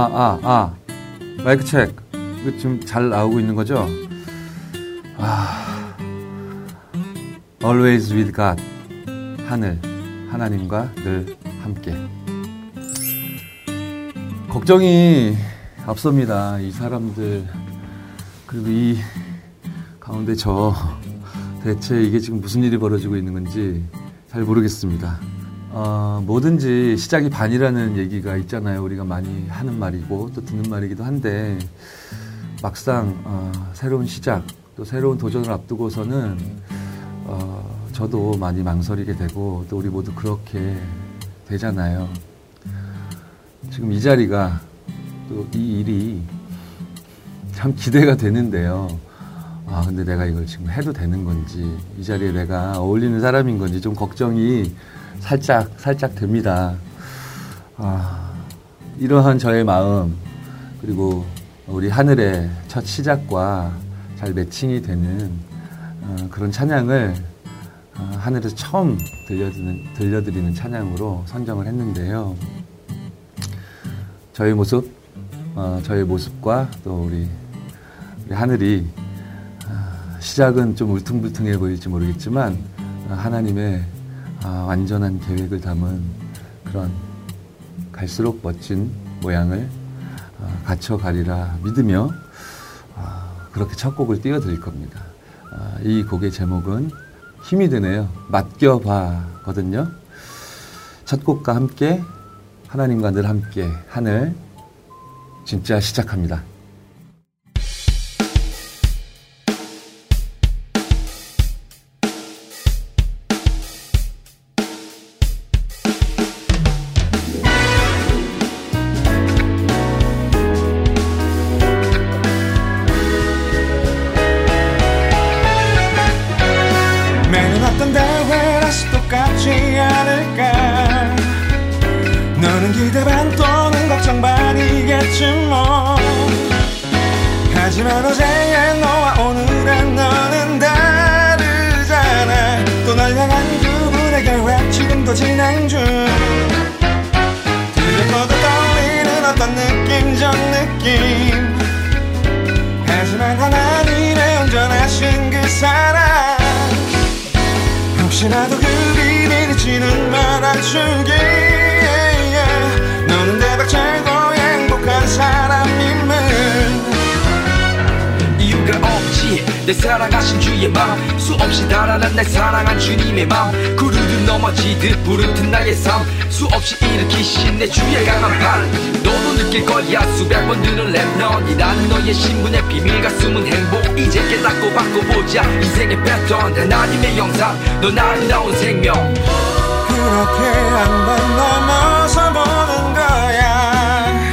아, 아, 아. 마이크 체크. 이거 지금 잘 나오고 있는 거죠? 아. Always with God. 하늘. 하나님과 늘 함께. 걱정이 앞섭니다. 이 사람들. 그리고 이 가운데 저 대체 이게 지금 무슨 일이 벌어지고 있는 건지 잘 모르겠습니다. 어, 뭐든지 시작이 반이라는 얘기가 있잖아요. 우리가 많이 하는 말이고 또 듣는 말이기도 한데 막상 어, 새로운 시작 또 새로운 도전을 앞두고서는 어, 저도 많이 망설이게 되고 또 우리 모두 그렇게 되잖아요. 지금 이 자리가 또 이 일이 참 기대가 되는데요. 아, 근데 내가 이걸 지금 해도 되는 건지, 이 자리에 내가 어울리는 사람인 건지 좀 걱정이 살짝, 살짝 됩니다. 아, 이러한 저의 마음, 그리고 우리 하늘의 첫 시작과 잘 매칭이 되는 어, 그런 찬양을 어, 하늘에서 처음 들려드리는, 들려드리는 찬양으로 선정을 했는데요. 저의 모습, 어, 저의 모습과 또 우리, 우리 하늘이 어, 시작은 좀 울퉁불퉁해 보일지 모르겠지만 어, 하나님의 아, 완전한 계획을 담은 그런 갈수록 멋진 모양을 아, 갖춰가리라 믿으며 아, 그렇게 첫 곡을 띄워드릴 겁니다. 아, 이 곡의 제목은 힘이 드네요. 맡겨봐거든요. 첫 곡과 함께 하나님과 늘 함께 하늘 진짜 시작합니다. 지금도 진행 중. 들려도 떠올리는 어떤 느낌 전 느낌. 하지만 하나님의 온전하신 그 사랑 혹시라도 그 비밀일지는 말아주기 너는 대박 최고의 행복한 사람 내 사랑하신 주의 마음 수없이 달아난 날 사랑한 주님의 마음. 구르듯 넘어지듯 부르듯 나의 삶 수없이 일으키신 내 주의 강한 팔 너도 느낄 거야 수백 번 드는 랩런이라는 너의 신분의 비밀과 숨은 행복. 이제 깨닫고 바꿔보자 인생의 패턴. 하나님의 영상 넌 아름다운 생명. 그렇게 한 번 넘어서 보는 거야.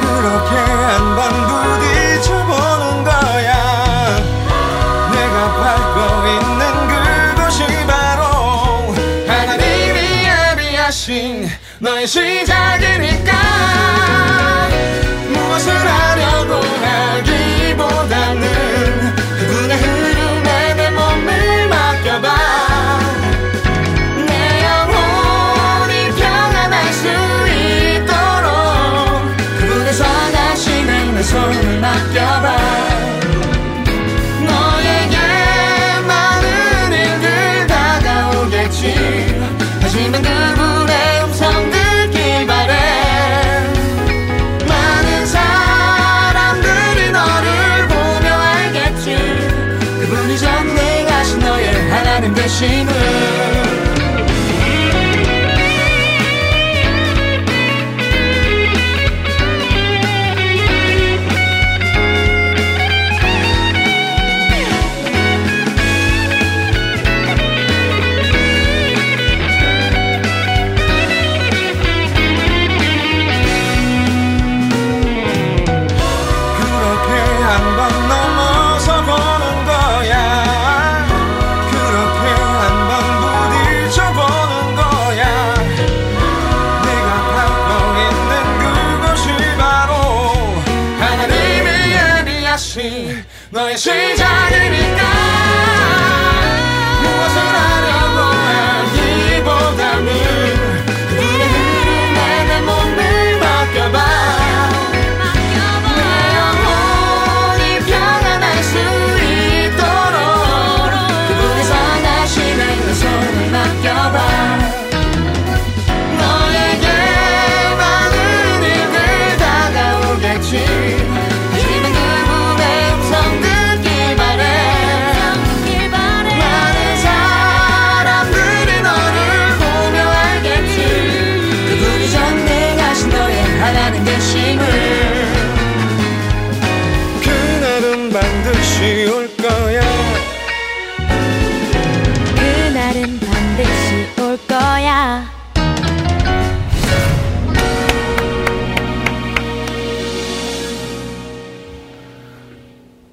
그렇게 한번 예비하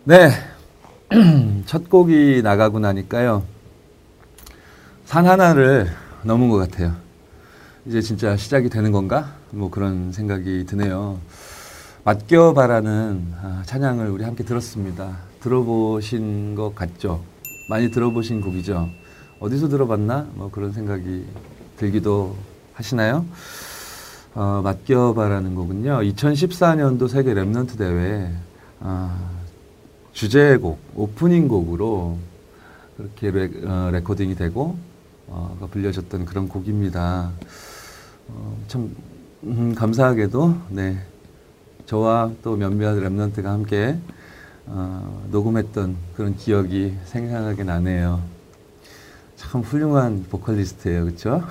네. 첫 곡이 나가고 나니까요. 산 하나를 넘은 것 같아요. 이제 진짜 시작이 되는 건가? 뭐 그런 생각이 드네요. 맡겨봐라는 아, 찬양을 우리 함께 들었습니다. 들어보신 것 같죠? 많이 들어보신 곡이죠? 어디서 들어봤나? 뭐 그런 생각이 들기도 하시나요? 어, 맡겨봐라는 곡은요. 2014년도 세계 remnant 대회 아, 주제곡, 오프닝 곡으로 그렇게 레, 어, 레코딩이 되고 어, 불려졌던 그런 곡입니다. 어, 참 음, 감사하게도 네 저와 또 몇몇 remnant가 함께 어, 녹음했던 그런 기억이 생생하게 나네요. 참 훌륭한 보컬리스트예요, 그렇죠?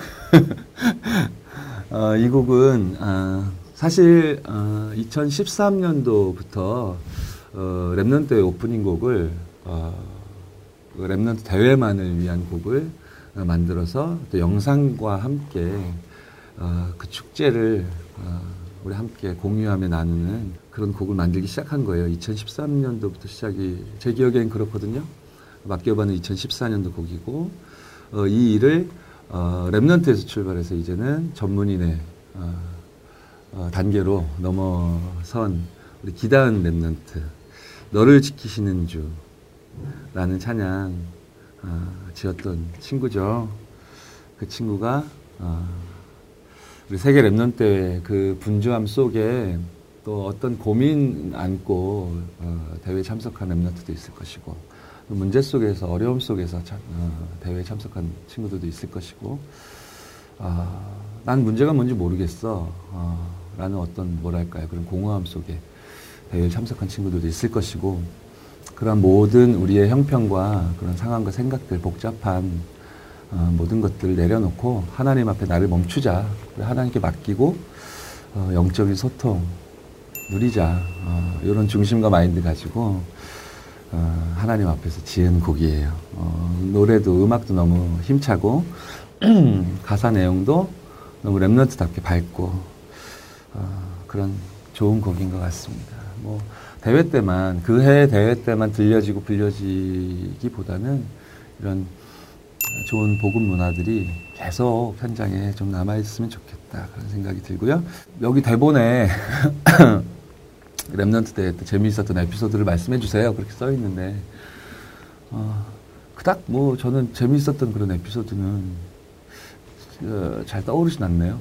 어, 이 곡은 어, 사실 어, 2013년도부터 어, remnant의 오프닝 곡을 어, remnant 대회만을 위한 곡을 어, 만들어서 또 영상과 함께 어, 그 축제를 어, 우리 함께 공유하며 나누는 그런 곡을 만들기 시작한 거예요. 2013년도부터 시작이 제 기억엔 그렇거든요. 맡겨봐는 2014년도 곡이고 어, 이 일을 어, remnant에서 출발해서 이제는 전문인의 어, 어, 단계로 넘어선 우리 기다은 remnant 너를 지키시는 주라는 찬양 어, 지었던 친구죠. 그 친구가 어, 우리 세계 remnant의 그 분주함 속에 또 어떤 고민 안고 어, 대회에 참석한 remnant도 있을 것이고 문제 속에서 어려움 속에서 참, 어, 대회에 참석한 친구들도 있을 것이고 아, 난 문제가 뭔지 모르겠어 어, 라는 어떤 뭐랄까요 그런 공허함 속에 대회에 참석한 친구들도 있을 것이고 그런 모든 우리의 형편과 그런 상황과 생각들 복잡한 어, 모든 것들을 내려놓고 하나님 앞에 나를 멈추자 하나님께 맡기고 어, 영적인 소통 누리자 어, 이런 중심과 마인드 가지고 어, 하나님 앞에서 지은 곡이에요. 어, 노래도 음악도 너무 힘차고 가사 내용도 너무 랩런트답게 밝고 어, 그런 좋은 곡인 것 같습니다. 뭐 대회 때만 그 해 대회 때만 들려지고 불려지기보다는 이런 좋은 복음 문화들이 계속 현장에 좀 남아 있으면 좋겠다 그런 생각이 들고요. 여기 대본에 랩런트 때 재미있었던 에피소드를 말씀해 주세요. 그렇게 써 있는데 어, 그닥 뭐 저는 재미있었던 그런 에피소드는 어, 잘 떠오르진 않네요.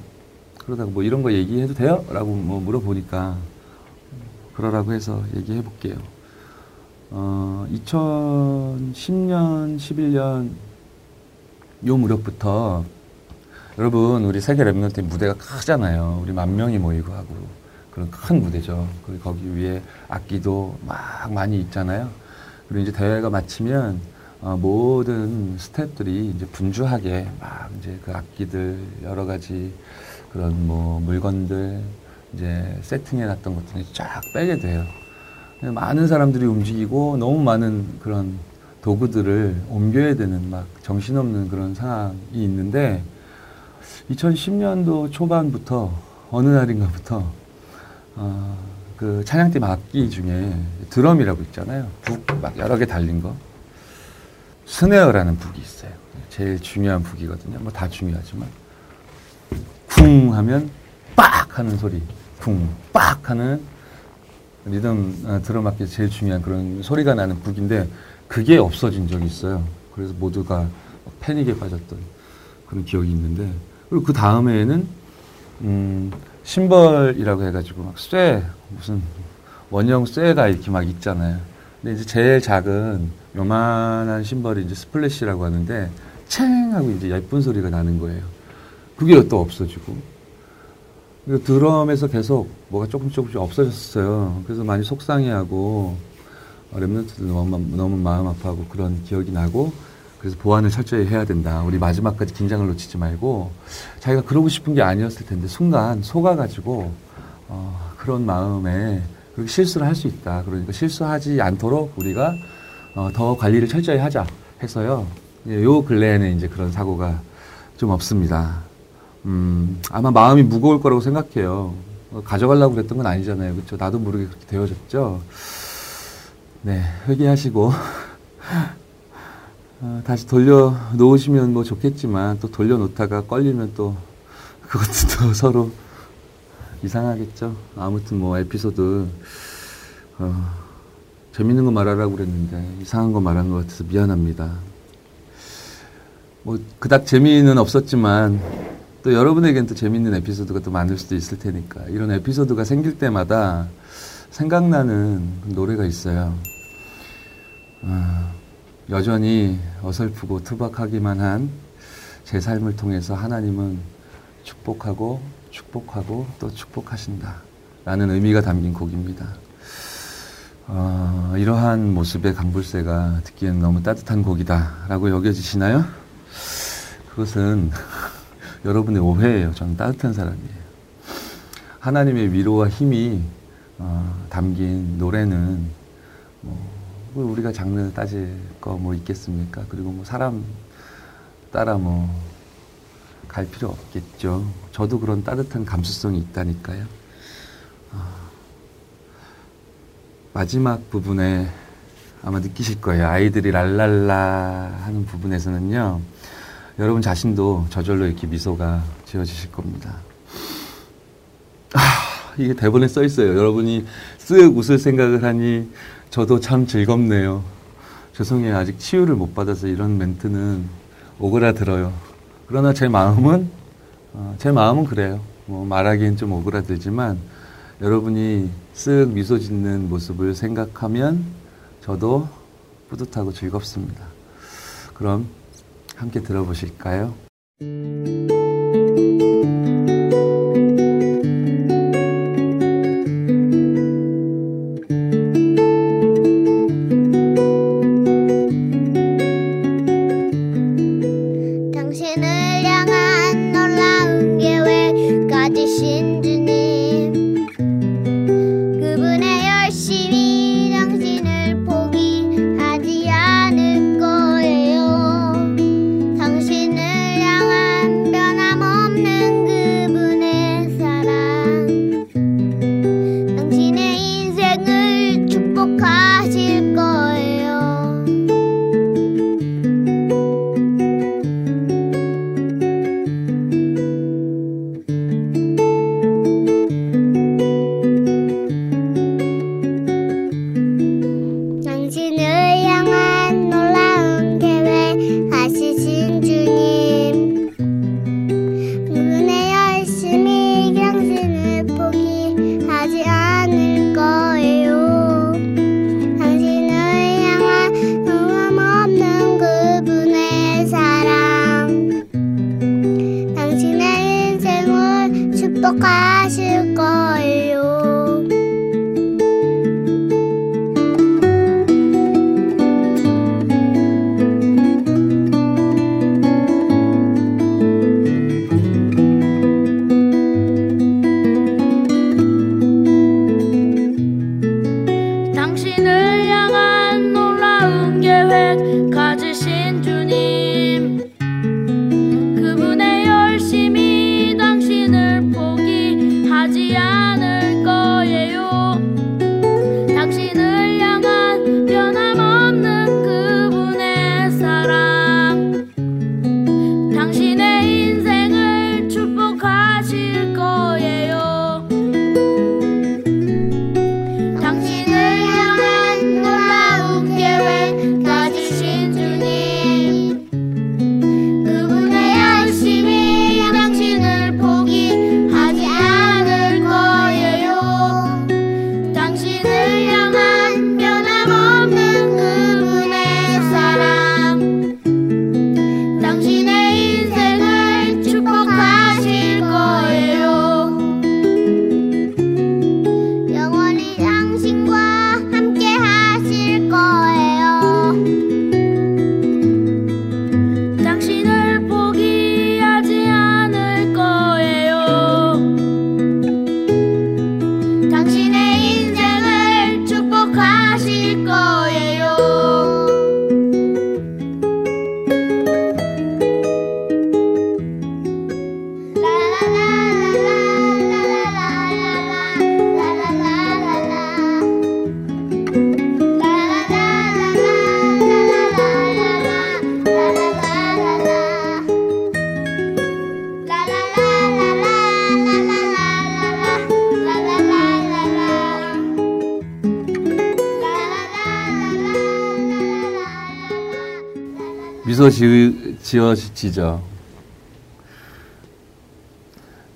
그러다가 뭐 이런 거 얘기해도 돼요? 라고 뭐 물어보니까 그러라고 해서 얘기해 볼게요. 어, 2010년, 11년 요 무렵부터 여러분 우리 세계 랩런트 무대가 크잖아요. 우리 만 명이 모이고 하고 그런 큰 무대죠. 그리고 거기 위에 악기도 막 많이 있잖아요. 그리고 이제 대회가 마치면 어, 모든 스태프들이 이제 분주하게 막 이제 그 악기들 여러 가지 그런 뭐 물건들 이제 세팅해 놨던 것들이 쫙 빼게 돼요. 많은 사람들이 움직이고 너무 많은 그런 도구들을 옮겨야 되는 막 정신없는 그런 상황이 있는데 2010년도 초반부터 어느 날인가부터 어, 그 찬양팀 악기 중에 드럼이라고 있잖아요. 북 막 여러 개 달린 거. 스네어라는 북이 있어요. 제일 중요한 북이거든요. 뭐 다 중요하지만 쿵 하면 빡 하는 소리. 쿵, 빡 하는 리듬 어, 악기 제일 중요한 그런 소리가 나는 북인데 그게 없어진 적이 있어요. 그래서 모두가 패닉에 빠졌던 그런 기억이 있는데 그리고 그 다음에는 음, 심벌이라고 해가지고 막 쇠, 무슨 원형 쇠가 이렇게 막 있잖아요. 근데 이제 제일 작은 요만한 심벌이 이제 splash라고 하는데 챙 하고 이제 예쁜 소리가 나는 거예요. 그게 또 없어지고. 그리고 드럼에서 계속 뭐가 조금 조금씩 없어졌어요. 그래서 많이 속상해하고 remnant들 너무, 너무 마음 아파하고 그런 기억이 나고 그래서 보완을 철저히 해야 된다. 우리 마지막까지 긴장을 놓치지 말고 자기가 그러고 싶은 게 아니었을 텐데 순간 속아가지고 어, 그런 마음에 그렇게 실수를 할 수 있다. 그러니까 실수하지 않도록 우리가 어, 더 관리를 철저히 하자 해서요. 예, 요 근래에는 이제 그런 사고가 좀 없습니다. 음, 아마 마음이 무거울 거라고 생각해요. 어, 가져가려고 그랬던 건 아니잖아요. 그렇죠? 나도 모르게 그렇게 되어졌죠. 네, 회개하시고 어, 다시 돌려 놓으시면 뭐 좋겠지만 또 돌려 놓다가 걸리면 또 그것도 또 서로 이상하겠죠. 아무튼 뭐 에피소드 어, 재밌는 거 말하라고 그랬는데 이상한 거 말한 것 같아서 미안합니다. 뭐 그닥 재미는 없었지만 또 여러분에겐 또 재밌는 에피소드가 또 많을 수도 있을 테니까 이런 에피소드가 생길 때마다 생각나는 노래가 있어요. 어, 여전히 어설프고 투박하기만 한 제 삶을 통해서 하나님은 축복하고 축복하고 또 축복하신다. 라는 의미가 담긴 곡입니다. 어, 이러한 모습의 강불새가 듣기에는 너무 따뜻한 곡이다. 라고 여겨지시나요? 그것은 여러분의 오해예요. 저는 따뜻한 사람이에요. 하나님의 위로와 힘이 어, 담긴 노래는 뭐 우리가 장르 따질 거 뭐 있겠습니까? 그리고 뭐 사람 따라 뭐 갈 필요 없겠죠. 저도 그런 따뜻한 감수성이 있다니까요. 어, 마지막 부분에 아마 느끼실 거예요. 아이들이 랄랄라 하는 부분에서는요. 여러분 자신도 저절로 이렇게 미소가 지어지실 겁니다. 아, 이게 대본에 써 있어요. 여러분이 쓱 웃을 생각을 하니 저도 참 즐겁네요. 죄송해요. 아직 치유를 못 받아서 이런 멘트는 오그라들어요. 그러나 제 마음은, 어, 제 마음은 그래요. 뭐 말하기엔 좀 오그라들지만 여러분이 쓱 미소 짓는 모습을 생각하면 저도 뿌듯하고 즐겁습니다. 그럼 함께 들어보실까요? ぼかす声 지, 지어지죠.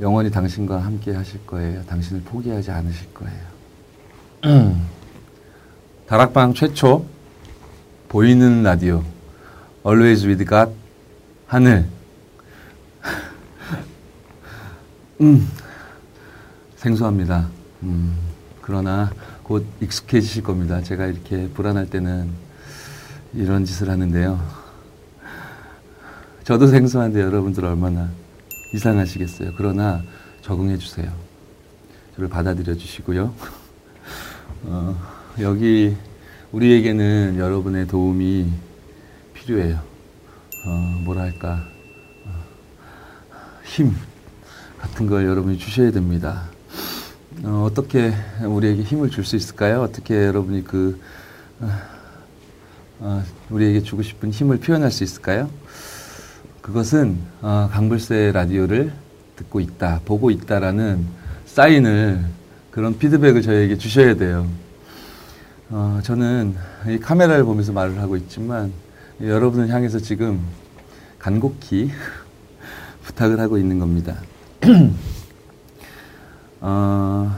영원히 당신과 함께 하실 거예요. 당신을 포기하지 않으실 거예요. 다락방 최초 보이는 라디오 Always with God 하늘 음, 생소합니다. 음, 그러나 곧 익숙해지실 겁니다. 제가 이렇게 불안할 때는 이런 짓을 하는데요. 저도 생소한데 여러분들 얼마나 이상하시겠어요. 그러나 적응해 주세요. 저를 받아들여 주시고요. 어, 여기 우리에게는 여러분의 도움이 필요해요. 어, 뭐랄까 어, 힘 같은 걸 여러분이 주셔야 됩니다. 어, 떻게 우리에게 힘을 줄 수 있을까요? 어떻게 여러분이 그 어, 어, 우리에게 주고 싶은 힘을 표현할 수 있을까요? 그것은 어, 강불새 라디오를 듣고 있다, 보고 있다라는 사인을 그런 피드백을 저에게 주셔야 돼요. 어, 저는 이 카메라를 보면서 말을 하고 있지만 여러분을 향해서 지금 간곡히 부탁을 하고 있는 겁니다. 어,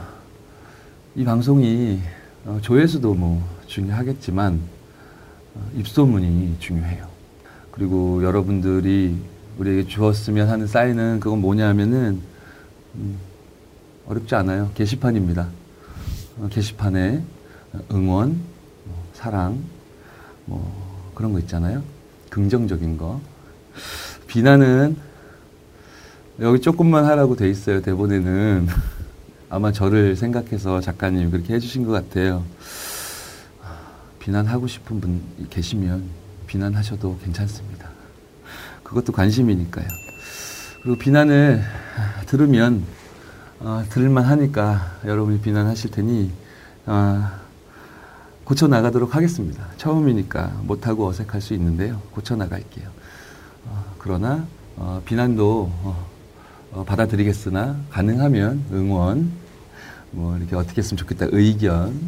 이 방송이 어, 조회수도 뭐 중요하겠지만 어, 입소문이 중요해요. 그리고 여러분들이 우리에게 주었으면 하는 사인은 그건 뭐냐면은 음, 어렵지 않아요. 게시판입니다. 어, 게시판에 응원, 뭐, 사랑, 뭐 그런 거 있잖아요. 긍정적인 거. 비난은 여기 조금만 하라고 돼 있어요. 대본에는 아마 저를 생각해서 작가님 그렇게 해주신 것 같아요. 비난하고 싶은 분 계시면 비난하셔도 괜찮습니다. 그것도 관심이니까요. 그리고 비난을 들으면 어, 들을만 하니까 여러분이 비난하실 테니 어, 고쳐 나가도록 하겠습니다. 처음이니까 못하고 어색할 수 있는데요. 고쳐 나갈게요. 어, 그러나 어, 비난도 어, 어, 받아들이겠으나 가능하면 응원, 뭐 이렇게 어떻게 했으면 좋겠다 의견,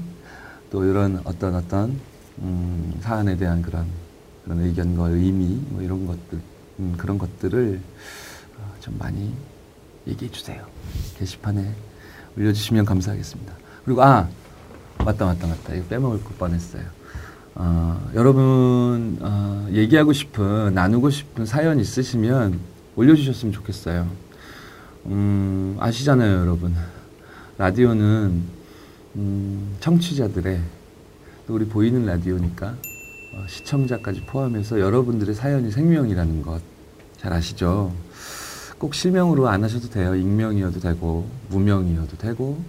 또 이런 어떤 어떤 음, 사안에 대한 그런 그런 의견과 의미 뭐 이런 것들 음, 그런 것들을 어, 좀 많이 얘기해 주세요. 게시판에 올려주시면 감사하겠습니다. 그리고 아 맞다 맞다 맞다 이거 빼먹을 뻔했어요. 어, 여러분 어, 얘기하고 싶은 나누고 싶은 사연 있으시면 올려주셨으면 좋겠어요. 음, 아시잖아요, 여러분. 라디오는 음, 청취자들의 또 우리 보이는 라디오니까 어, 시청자까지 포함해서 여러분들의 사연이 생명이라는 것 잘 아시죠? 꼭 실명으로 안 하셔도 돼요. 익명이어도 되고, 무명이어도 되고,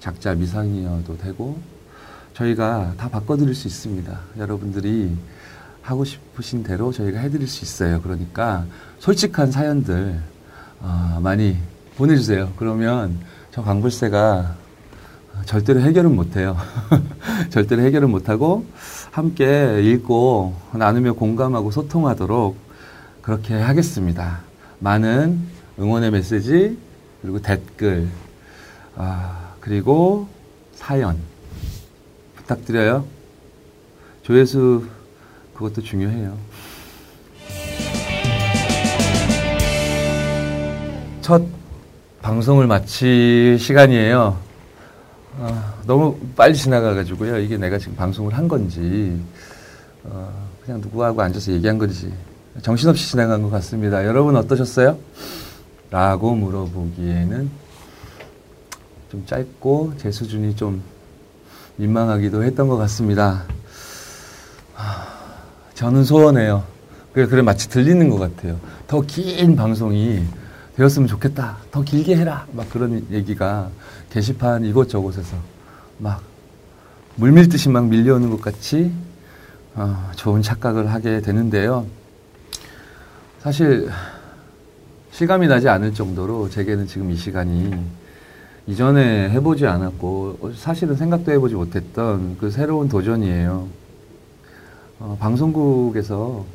작자 미상이어도 되고, 저희가 다 바꿔드릴 수 있습니다. 여러분들이 하고 싶으신 대로 저희가 해드릴 수 있어요. 그러니까 솔직한 사연들 어, 많이 보내주세요. 그러면 저 강불새가 절대로 해결은 못해요. 절대로 해결은 못하고 함께 읽고 나누며 공감하고 소통하도록 그렇게 하겠습니다. 많은 응원의 메시지 그리고 댓글 아, 그리고 사연 부탁드려요. 조회수 그것도 중요해요. 첫 방송을 마칠 시간이에요. 아, 너무 빨리 지나가가지고요. 이게 내가 지금 방송을 한 건지, 어, 그냥 누구하고 앉아서 얘기한 건지, 정신없이 지나간 것 같습니다. 여러분 어떠셨어요? 라고 물어보기에는 좀 짧고 제 수준이 좀 민망하기도 했던 것 같습니다. 저는 소원해요. 그래, 그래, 마치 들리는 것 같아요. 더 긴 방송이 되었으면 좋겠다. 더 길게 해라. 막 그런 얘기가 게시판 이곳저곳에서 막 물밀듯이 막 밀려오는 것 같이 어, 좋은 착각을 하게 되는데요. 사실 실감이 나지 않을 정도로 제게는 지금 이 시간이 이전에 해보지 않았고 사실은 생각도 해보지 못했던 그 새로운 도전이에요. 어, 방송국에서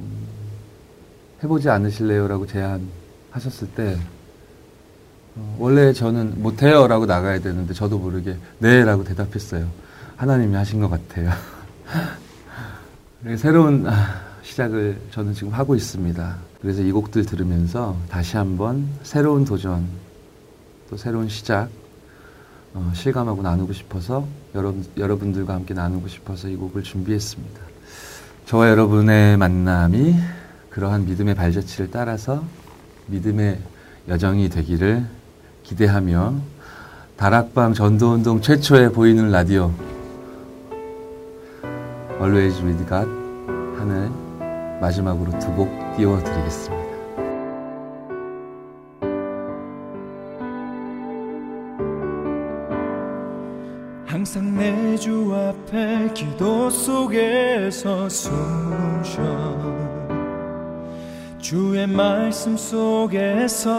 음, 해보지 않으실래요라고 제안 하셨을 때 어, 원래 저는 못해요라고 나가야 되는데 저도 모르게 네라고 대답했어요. 하나님이 하신 것 같아요. 새로운 아, 시작을 저는 지금 하고 있습니다. 그래서 이 곡들 들으면서 다시 한번 새로운 도전, 또 새로운 시작, 어, 실감하고 나누고 싶어서 여러분, 여러분들과 함께 나누고 싶어서 이 곡을 준비했습니다. 저와 여러분의 만남이 그러한 믿음의 발자취를 따라서 믿음의 여정이 되기를 기대하며 다락방 전도운동 최초의 보이는 라디오 Always with God 하늘 마지막으로 두 곡 띄워드리겠습니다. 항상 내 주 앞에 기도 속에서 숨 쉬어 주의 말씀 속에서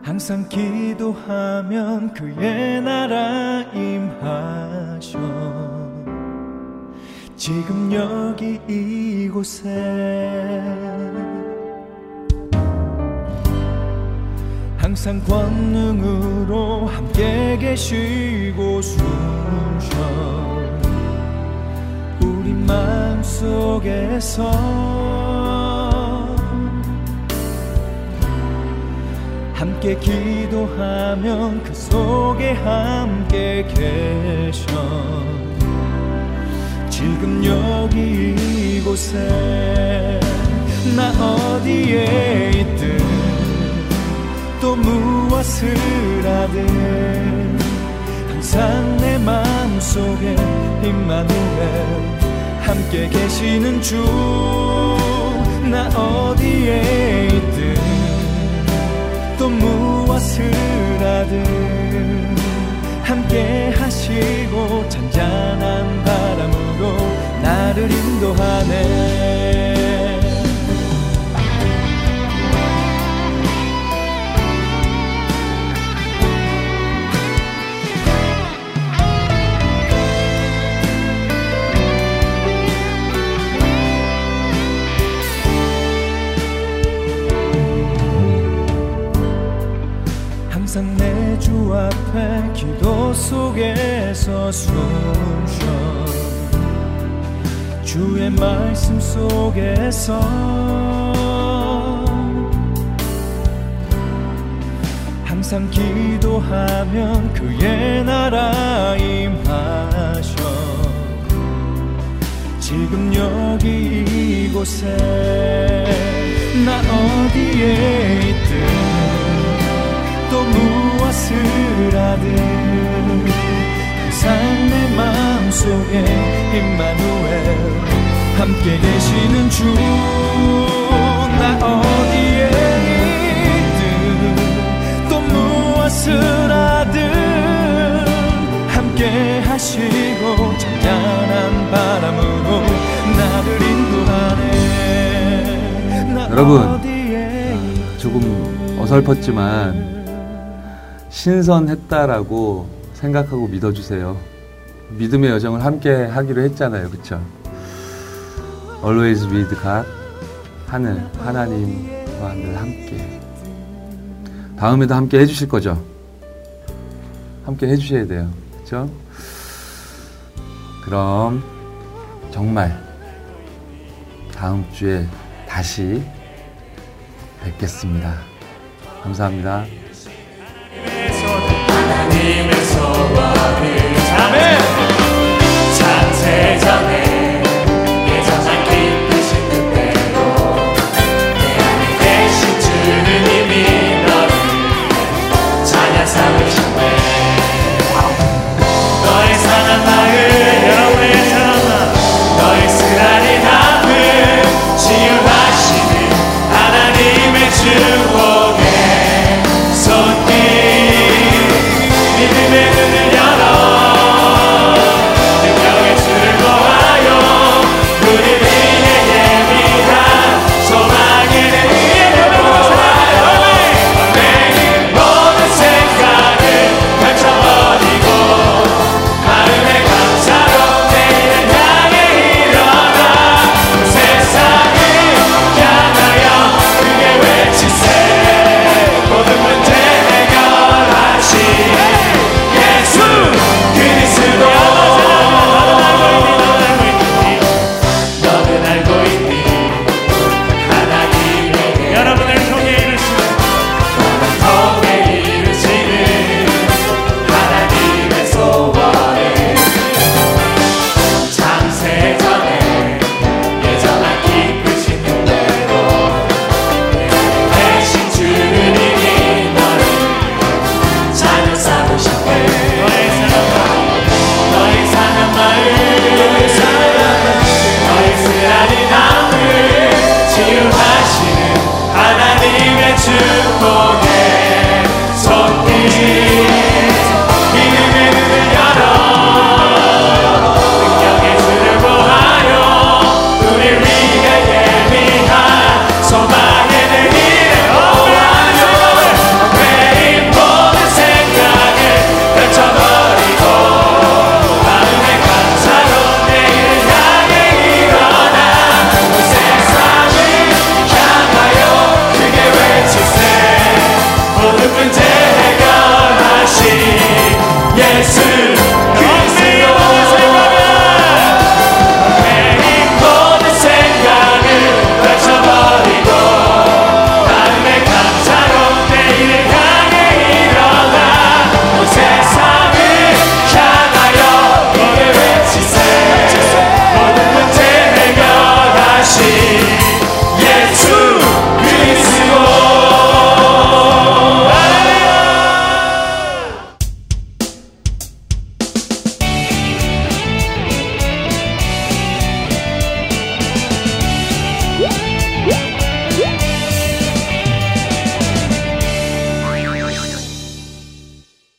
항상 기도하면 그의 나라 임하셔. 지금 여기 이곳에 항상 권능으로 함께 계시고 숨쉬어 마음 속에서 함께 기도하면 그 속에 함께 계셔. 지금 여기 이곳에 나 어디에 있든 또 무엇을 하든 항상 내 마음속에 임마누엘 함께 계시는 주 나 어디에 있든 또 무엇을 하든 함께 하시고 잔잔한 바람으로 나를 인도하네 주 앞에 기도 속에서 숨쉬어 주의 말씀 속에서 항상 기도하면 그의 나라 임하셔. 지금 여기 이곳에 나 어디에 있든 또 무엇을 하든 항상 내 마음속에 임마누엘 함께 계시는 주 나 어디에 있든 또 무엇을 하든 함께 하시고 잔잔한 바람으로 나를 인도하네. 나 여러분, 어디에 조금 어설펐지만 신선했다라고 생각하고 믿어주세요. 믿음의 여정을 함께 하기로 했잖아요. 그쵸? Always with God. 하늘, 하나님과 늘 함께. 다음에도 함께 해주실 거죠? 함께 해주셔야 돼요. 그쵸? 그럼, 정말, 다음 주에 다시 뵙겠습니다. 감사합니다. 창세전